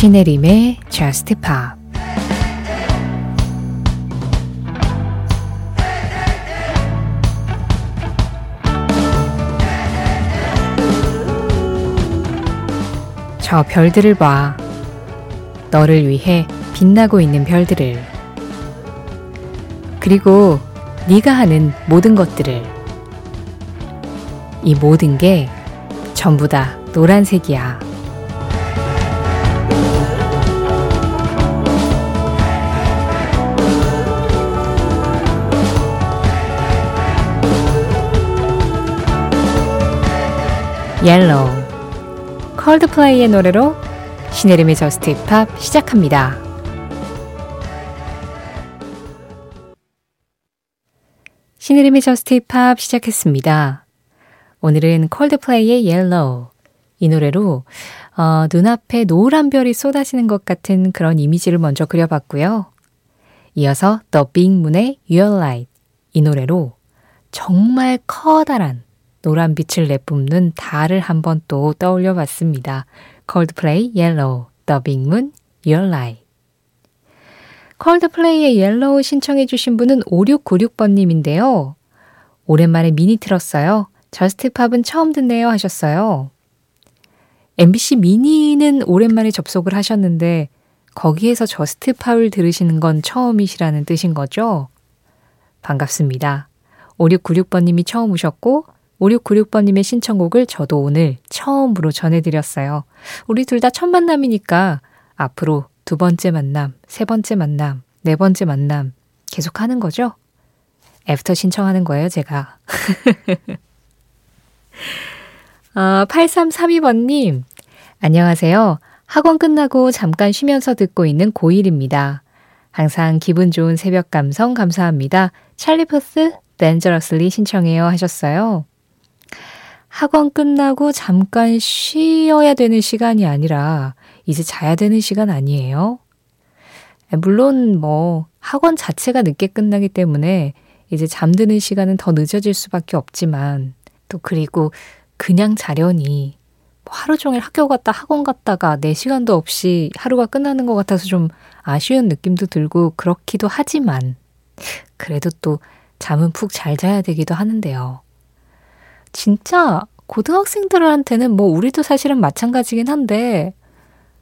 신혜림의 Just Pop 저 별들을 봐. 너를 위해 빛나고 있는 별들을. 그리고 네가 하는 모든 것들을. 이 모든 게 전부 다 노란색이야. 옐로우 콜드플레이의 노래로 신혜림의 저스트 힙합 시작합니다. 신혜림의 Just Pop 시작했습니다. 오늘은 콜드플레이의 Yellow 이 노래로 어, 눈앞에 노란 별이 쏟아지는 것 같은 그런 이미지를 먼저 그려봤고요. 이어서 The Big Moon의 Your Light 이 노래로 정말 커다란 노란 빛을 내뿜는 달을 한번 또 떠올려 봤습니다. 콜드플레이 Yellow, Moon, Your Light. 콜드플레이의 Yellow 신청해 주신 분은 5696번님인데요. 오랜만에 미니 틀었어요. Just Pop은 처음 듣네요 하셨어요. MBC 미니는 오랜만에 접속을 하셨는데 거기에서 Just Pop을 들으시는 건 처음이시라는 뜻인 거죠? 반갑습니다. 5696번님이 처음 오셨고 5696번님의 신청곡을 저도 오늘 처음으로 전해드렸어요. 우리 둘 다 첫 만남이니까 앞으로 두 번째 만남, 세 번째 만남, 네 번째 만남 계속 하는 거죠? 애프터 신청하는 거예요, 제가. 아, 8332번님, 안녕하세요. 학원 끝나고 잠깐 쉬면서 듣고 있는 고1입니다. 항상 기분 좋은 새벽 감성 감사합니다. 찰리 푸스 Dangerously 신청해요 하셨어요. 학원 끝나고 잠깐 쉬어야 되는 시간이 아니라 이제 자야 되는 시간 아니에요? 물론 뭐 학원 자체가 늦게 끝나기 때문에 이제 잠드는 시간은 더 늦어질 수밖에 없지만 또 그리고 그냥 자려니 뭐 하루 종일 학교 갔다 학원 갔다가 내 시간도 없이 하루가 끝나는 것 같아서 좀 아쉬운 느낌도 들고 그렇기도 하지만 그래도 또 잠은 푹 잘 자야 되기도 하는데요. 진짜 고등학생들한테는 뭐 우리도 사실은 마찬가지긴 한데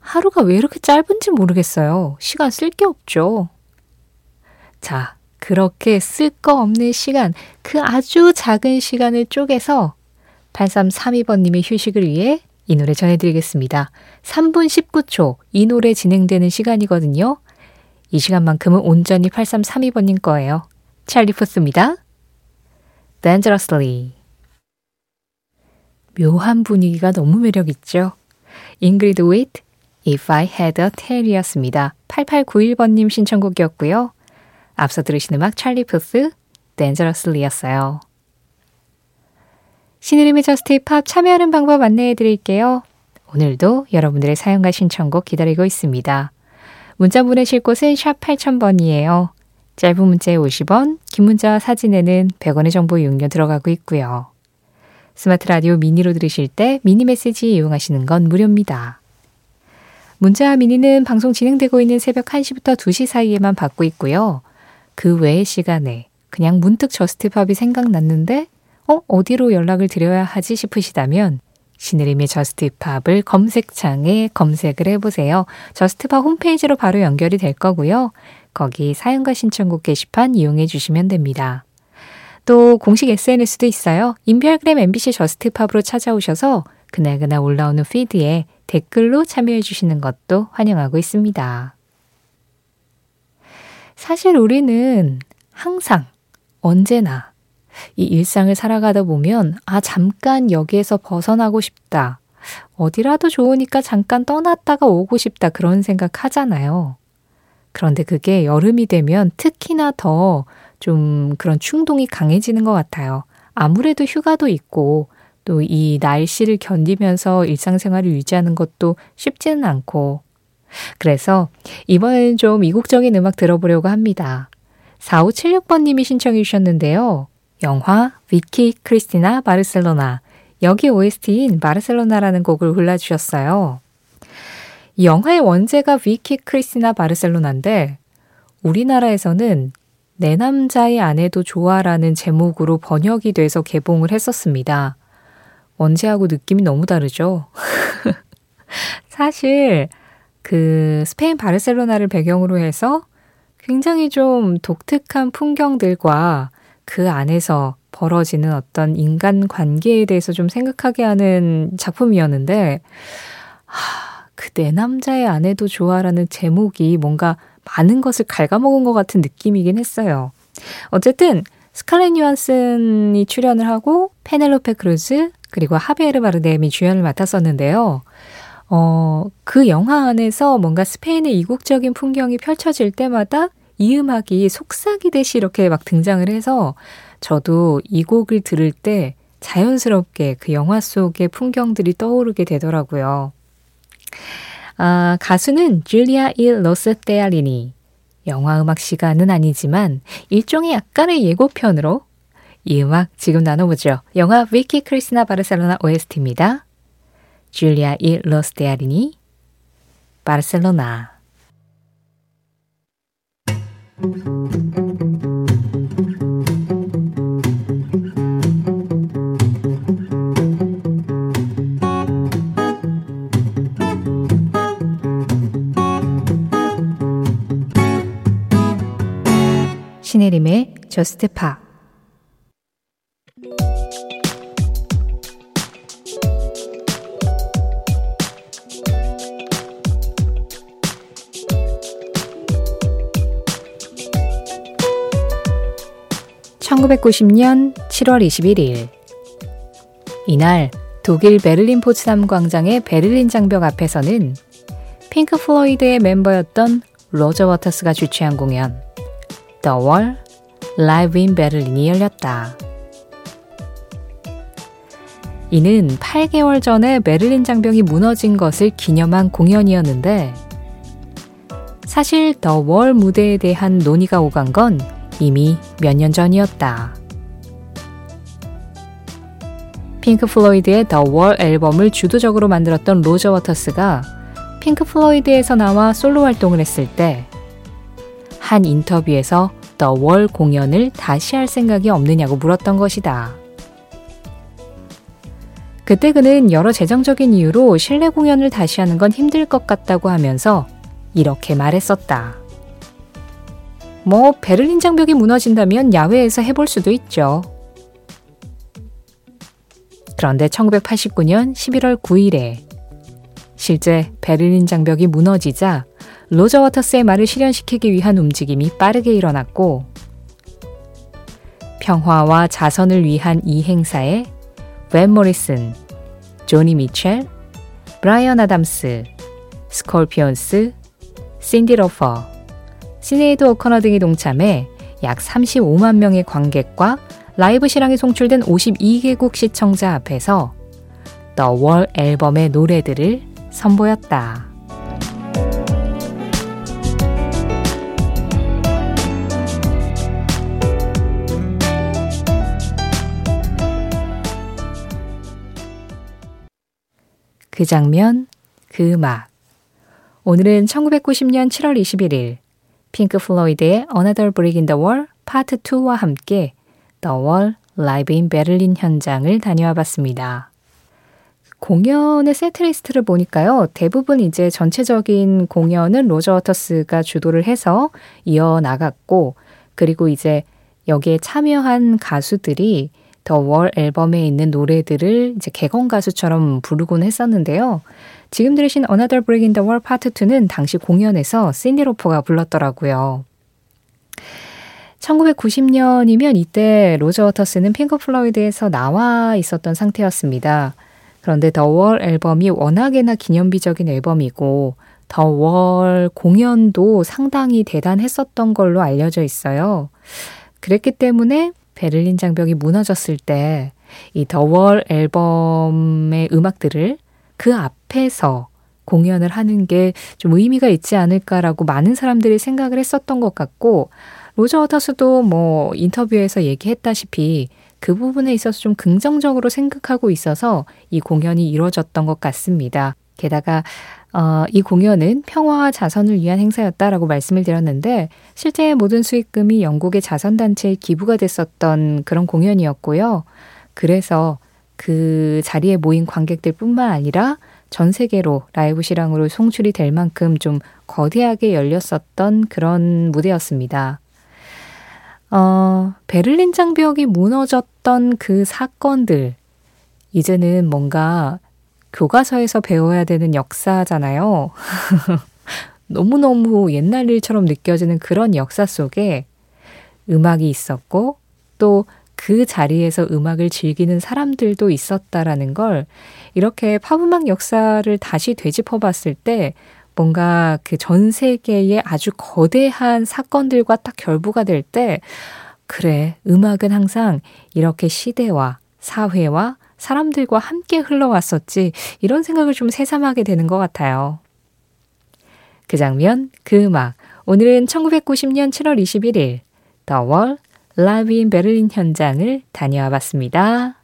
하루가 왜 이렇게 짧은지 모르겠어요. 시간 쓸 게 없죠. 자, 그렇게 쓸 거 없는 시간, 그 아주 작은 시간을 쪼개서 8332번님의 휴식을 위해 이 노래 전해드리겠습니다. 3분 19초 이 노래 진행되는 시간이거든요. 이 시간만큼은 온전히 8332번님 거예요. 찰리 푸스입니다. Dangerously 묘한 분위기가 너무 매력있죠. 잉그리드 웨이트, If I Had a Tail이었습니다. 8891번님 신청곡이었고요. 앞서 들으신 음악 찰리 푸스, Dangerously였어요. 신혜림의 Just Pop 참여하는 방법 안내해 드릴게요. 오늘도 여러분들의 사연과 신청곡 기다리고 있습니다. 문자 보내실 곳은 샵 8000번이에요. 짧은 문자에 50원, 긴 문자와 사진에는 100원의 정보 이용료 들어가고 있고요. 스마트 라디오 미니로 들으실 때 미니 메시지 이용하시는 건 무료입니다. 문자와 미니는 방송 진행되고 있는 새벽 1시부터 2시 사이에만 받고 있고요. 그 외의 시간에 그냥 문득 Just Pop이 생각났는데 어, 어디로 연락을 드려야 하지 싶으시다면 신혜림의 JUST POP을 검색창에 검색을 해보세요. JUST POP 홈페이지로 바로 연결이 될 거고요. 거기 사연과 신청곡 게시판 이용해 주시면 됩니다. 또 공식 SNS도 있어요. 인별그램 MBC JUST POP으로 찾아오셔서 그날그날 올라오는 피드에 댓글로 참여해 주시는 것도 환영하고 있습니다. 사실 우리는 항상 언제나 이 일상을 살아가다 보면 아 잠깐 여기에서 벗어나고 싶다. 어디라도 좋으니까 잠깐 떠났다가 오고 싶다 그런 생각 하잖아요. 그런데 그게 여름이 되면 특히나 더 좀 그런 충동이 강해지는 것 같아요. 아무래도 휴가도 있고 또 이 날씨를 견디면서 일상생활을 유지하는 것도 쉽지는 않고 그래서 이번에는 좀 이국적인 음악 들어보려고 합니다. 4576번님이 신청해 주셨는데요. 영화 위키 크리스티나 바르셀로나 여기 OST인 바르셀로나라는 곡을 골라주셨어요. 이 영화의 원제가 위키 크리스나 바르셀로나인데 우리나라에서는 내 남자의 아내도 좋아라는 제목으로 번역이 돼서 개봉을 했었습니다. 원제하고 느낌이 너무 다르죠? 사실 그 스페인 바르셀로나를 배경으로 해서 굉장히 좀 독특한 풍경들과 그 안에서 벌어지는 어떤 인간 관계에 대해서 좀 생각하게 하는 작품이었는데, 하, 그 내 남자의 아내도 좋아라는 제목이 뭔가 많은 것을 갉아먹은 것 같은 느낌이긴 했어요. 어쨌든 스칼렛 요한슨이 출연을 하고 페넬로페 크루즈 그리고 하비에르 바르뎀이 주연을 맡았었는데요. 어, 그 영화 안에서 뭔가 스페인의 이국적인 풍경이 펼쳐질 때마다 이 음악이 속삭이듯이 이렇게 막 등장을 해서 저도 이 곡을 들을 때 자연스럽게 그 영화 속의 풍경들이 떠오르게 되더라고요. 아, 가수는 줄리아 일 로스테알리니. 영화 음악 시간은 아니지만 일종의 약간의 예고편으로 이 음악 지금 나눠보죠. 영화 위키 크리스나 바르셀로나 OST입니다. 줄리아 일 로스테알리니, 바르셀로나. 저스트 파 (1990년 7월 21일) 이날 독일 베를린 포츠담 광장의 베를린 장벽 앞에서는 핑크 플로이드의 멤버였던 로저 워터스가 주최한 공연 The Live in Berlin이 열렸다. 이는 8개월 전에 베를린 장벽이 무너진 것을 기념한 공연이었는데 사실 The Wall 무대에 대한 논의가 오간 건 이미 몇 년 전이었다. 핑크 플로이드의 The Wall 앨범을 주도적으로 만들었던 로저 워터스가 핑크 플로이드에서 나와 솔로 활동을 했을 때 한 인터뷰에서 The Wall 공연을 다시 할 생각이 없느냐고 물었던 것이다. 그때 그는 여러 재정적인 이유로 실내 공연을 다시 하는 건 힘들 것 같다고 하면서 이렇게 말했었다. 뭐, 베를린 장벽이 무너진다면 야외에서 해볼 수도 있죠. 그런데 1989년 11월 9일에 실제 베를린 장벽이 무너지자 로저 워터스의 말을 실현시키기 위한 움직임이 빠르게 일어났고 평화와 자선을 위한 이 행사에 웬 모리슨, 조니 미첼, 브라이언 아담스, 스콜피온스, 신디 로퍼, 시네이드 오커너 등이 동참해 약 35만 명의 관객과 라이브 실황이 송출된 52개국 시청자 앞에서 The Wall 앨범의 노래들을 선보였다. 그 장면, 그 음악. 오늘은 1990년 7월 21일 핑크 플로이드의 Another Brick in the Wall Part 2와 함께 The Wall Live in Berlin 현장을 다녀와 봤습니다. 공연의 setlist를 보니까요. 대부분 이제 전체적인 공연은 로저 워터스가 주도를 해서 이어나갔고 그리고 이제 여기에 참여한 가수들이 The Wall 앨범에 있는 노래들을 이제 객원 가수처럼 부르곤 했었는데요. 지금 들으신 Another Brick in the Wall Part 2는 당시 공연에서 신디 로퍼가 불렀더라고요. 1990년이면 이때 로저 워터스는 핑크 플로이드에서 나와 있었던 상태였습니다. 그런데 The Wall 앨범이 워낙에나 기념비적인 앨범이고 The Wall 공연도 상당히 대단했었던 걸로 알려져 있어요. 그랬기 때문에 베를린 장벽이 무너졌을 때 이 더 월 앨범의 음악들을 그 앞에서 공연을 하는 게 좀 의미가 있지 않을까라고 많은 사람들이 생각을 했었던 것 같고 로저 워터스도 뭐 인터뷰에서 얘기했다시피 그 부분에 있어서 좀 긍정적으로 생각하고 있어서 이 공연이 이루어졌던 것 같습니다. 게다가 어, 이 공연은 평화와 자선을 위한 행사였다라고 말씀을 드렸는데 실제 모든 수익금이 영국의 자선단체에 기부가 됐었던 그런 공연이었고요. 그래서 그 자리에 모인 관객들 뿐만 아니라 전 세계로 라이브 실황으로 송출이 될 만큼 좀 거대하게 열렸었던 그런 무대였습니다. 어, 베를린 장벽이 무너졌던 그 사건들, 이제는 뭔가 교과서에서 배워야 되는 역사잖아요. 너무너무 옛날 일처럼 느껴지는 그런 역사 속에 음악이 있었고 또 그 자리에서 음악을 즐기는 사람들도 있었다라는 걸 이렇게 팝음악 역사를 다시 되짚어 봤을 때 뭔가 그 전 세계의 아주 거대한 사건들과 딱 결부가 될 때, 그래, 음악은 항상 이렇게 시대와 사회와 사람들과 함께 흘러왔었지, 이런 생각을 좀 새삼하게 되는 것 같아요. 그 장면, 그 음악. 오늘은 1990년 7월 21일, The Wall, 인 베를린 현장을 다녀와 봤습니다.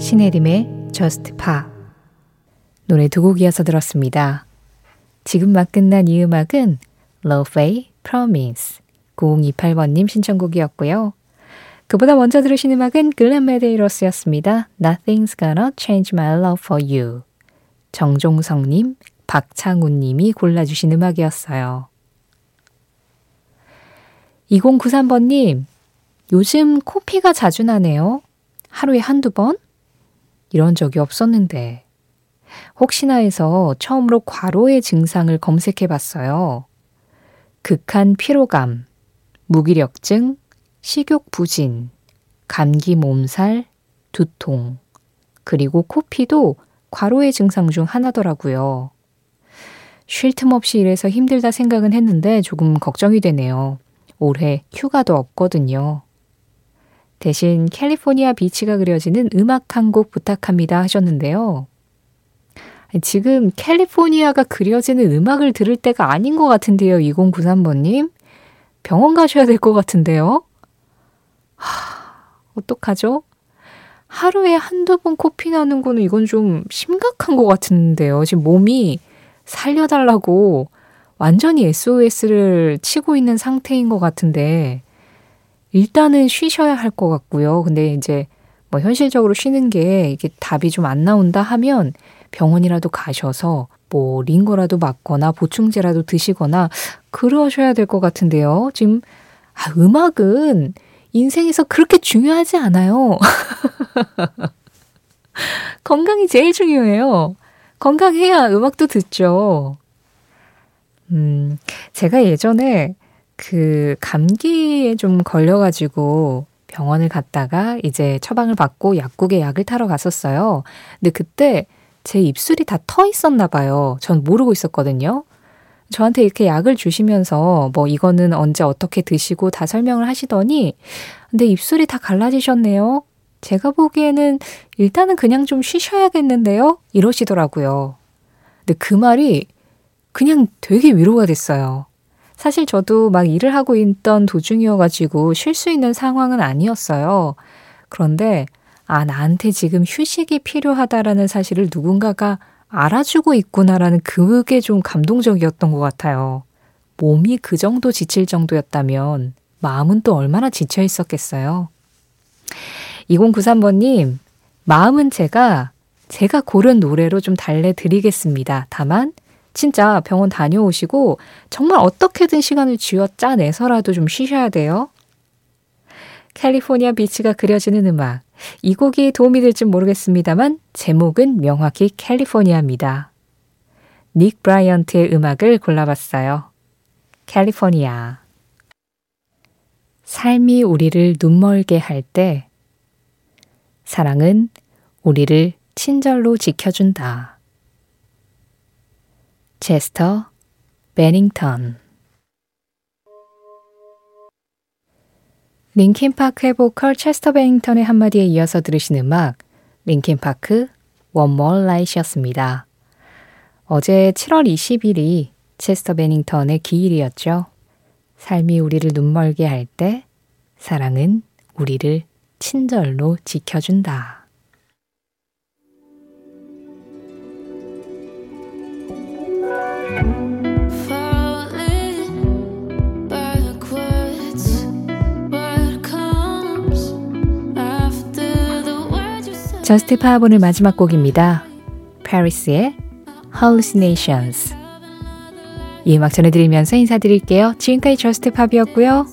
신혜림의 Just 노래 두 곡 이어서 들었습니다. 지금 막 끝난 이 음악은 Love Promise 9028번님 신청곡이었고요. 그보다 먼저 들으신 음악은 글렌 메데이로스였습니다. Nothing's gonna change my love for you. 정종성님, 박창훈님이 골라주신 음악이었어요. 2093번님, 요즘 코피가 자주 나네요. 하루에 한두 번? 이런 적이 없었는데 혹시나 해서 처음으로 과로의 증상을 검색해 봤어요. 극한 피로감, 무기력증, 식욕 부진, 감기 몸살, 두통, 그리고 코피도 과로의 증상 중 하나더라고요. 쉴 틈 없이 일해서 힘들다 생각은 했는데 조금 걱정이 되네요. 올해 휴가도 없거든요. 대신 캘리포니아 비치가 그려지는 음악 한 곡 부탁합니다 하셨는데요. 지금 캘리포니아가 그려지는 음악을 들을 때가 아닌 것 같은데요. 2093번님. 병원 가셔야 될 것 같은데요. 하, 어떡하죠? 하루에 한두 번 코피 나는 거는 이건 좀 심각한 것 같은데요. 지금 몸이 살려달라고 완전히 SOS를 치고 있는 상태인 것 같은데, 일단은 쉬셔야 할 것 같고요. 근데 이제 뭐 현실적으로 쉬는 게 이게 답이 좀 안 나온다 하면 병원이라도 가셔서 뭐 링거라도 맞거나 보충제라도 드시거나 그러셔야 될 것 같은데요. 지금 아, 음악은 인생에서 그렇게 중요하지 않아요. 건강이 제일 중요해요. 건강해야 음악도 듣죠. 음, 제가 예전에 그 감기에 좀 걸려가지고 병원을 갔다가 이제 처방을 받고 약국에 약을 타러 갔었어요. 근데 그때 제 입술이 다 터 있었나 봐요. 전 모르고 있었거든요. 저한테 이렇게 약을 주시면서 뭐 이거는 언제 어떻게 드시고 다 설명을 하시더니 근데 입술이 다 갈라지셨네요. 제가 보기에는 일단은 그냥 좀 쉬셔야겠는데요? 이러시더라고요. 근데 그 말이 그냥 되게 위로가 됐어요. 사실 저도 막 일을 하고 있던 도중이어가지고 쉴 수 있는 상황은 아니었어요. 그런데, 아, 나한테 지금 휴식이 필요하다라는 사실을 누군가가 알아주고 있구나라는 그게 좀 감동적이었던 것 같아요. 몸이 그 정도 지칠 정도였다면 마음은 또 얼마나 지쳐 있었겠어요. 2093번님, 마음은 제가, 제가 고른 노래로 좀 달래드리겠습니다. 다만, 진짜 병원 다녀오시고 정말 어떻게든 시간을 쥐어 짜내서라도 좀 쉬셔야 돼요. 캘리포니아 비치가 그려지는 음악. 이 곡이 도움이 될지 모르겠습니다만 제목은 명확히 캘리포니아입니다. 닉 브라이언트의 음악을 골라봤어요. 캘리포니아. 삶이 우리를 눈멀게 할 때 사랑은 우리를 친절로 지켜준다. 체스터 베닝턴 링킨파크의 보컬 체스터 베닝턴의 한마디에 이어서 들으신 음악 링킨파크 One More Light이었습니다. 어제 7월 20일이 체스터 베닝턴의 기일이었죠. 삶이 우리를 눈멀게 할 때 사랑은 우리를 친절로 지켜준다. 저스트 파하본의 마지막 곡입니다. 파리스의 Hallucinations. 이 음악 전해드리면서 인사드릴게요. 지금까지 저스트 팝이었고요.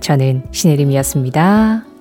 저는 신혜림이었습니다.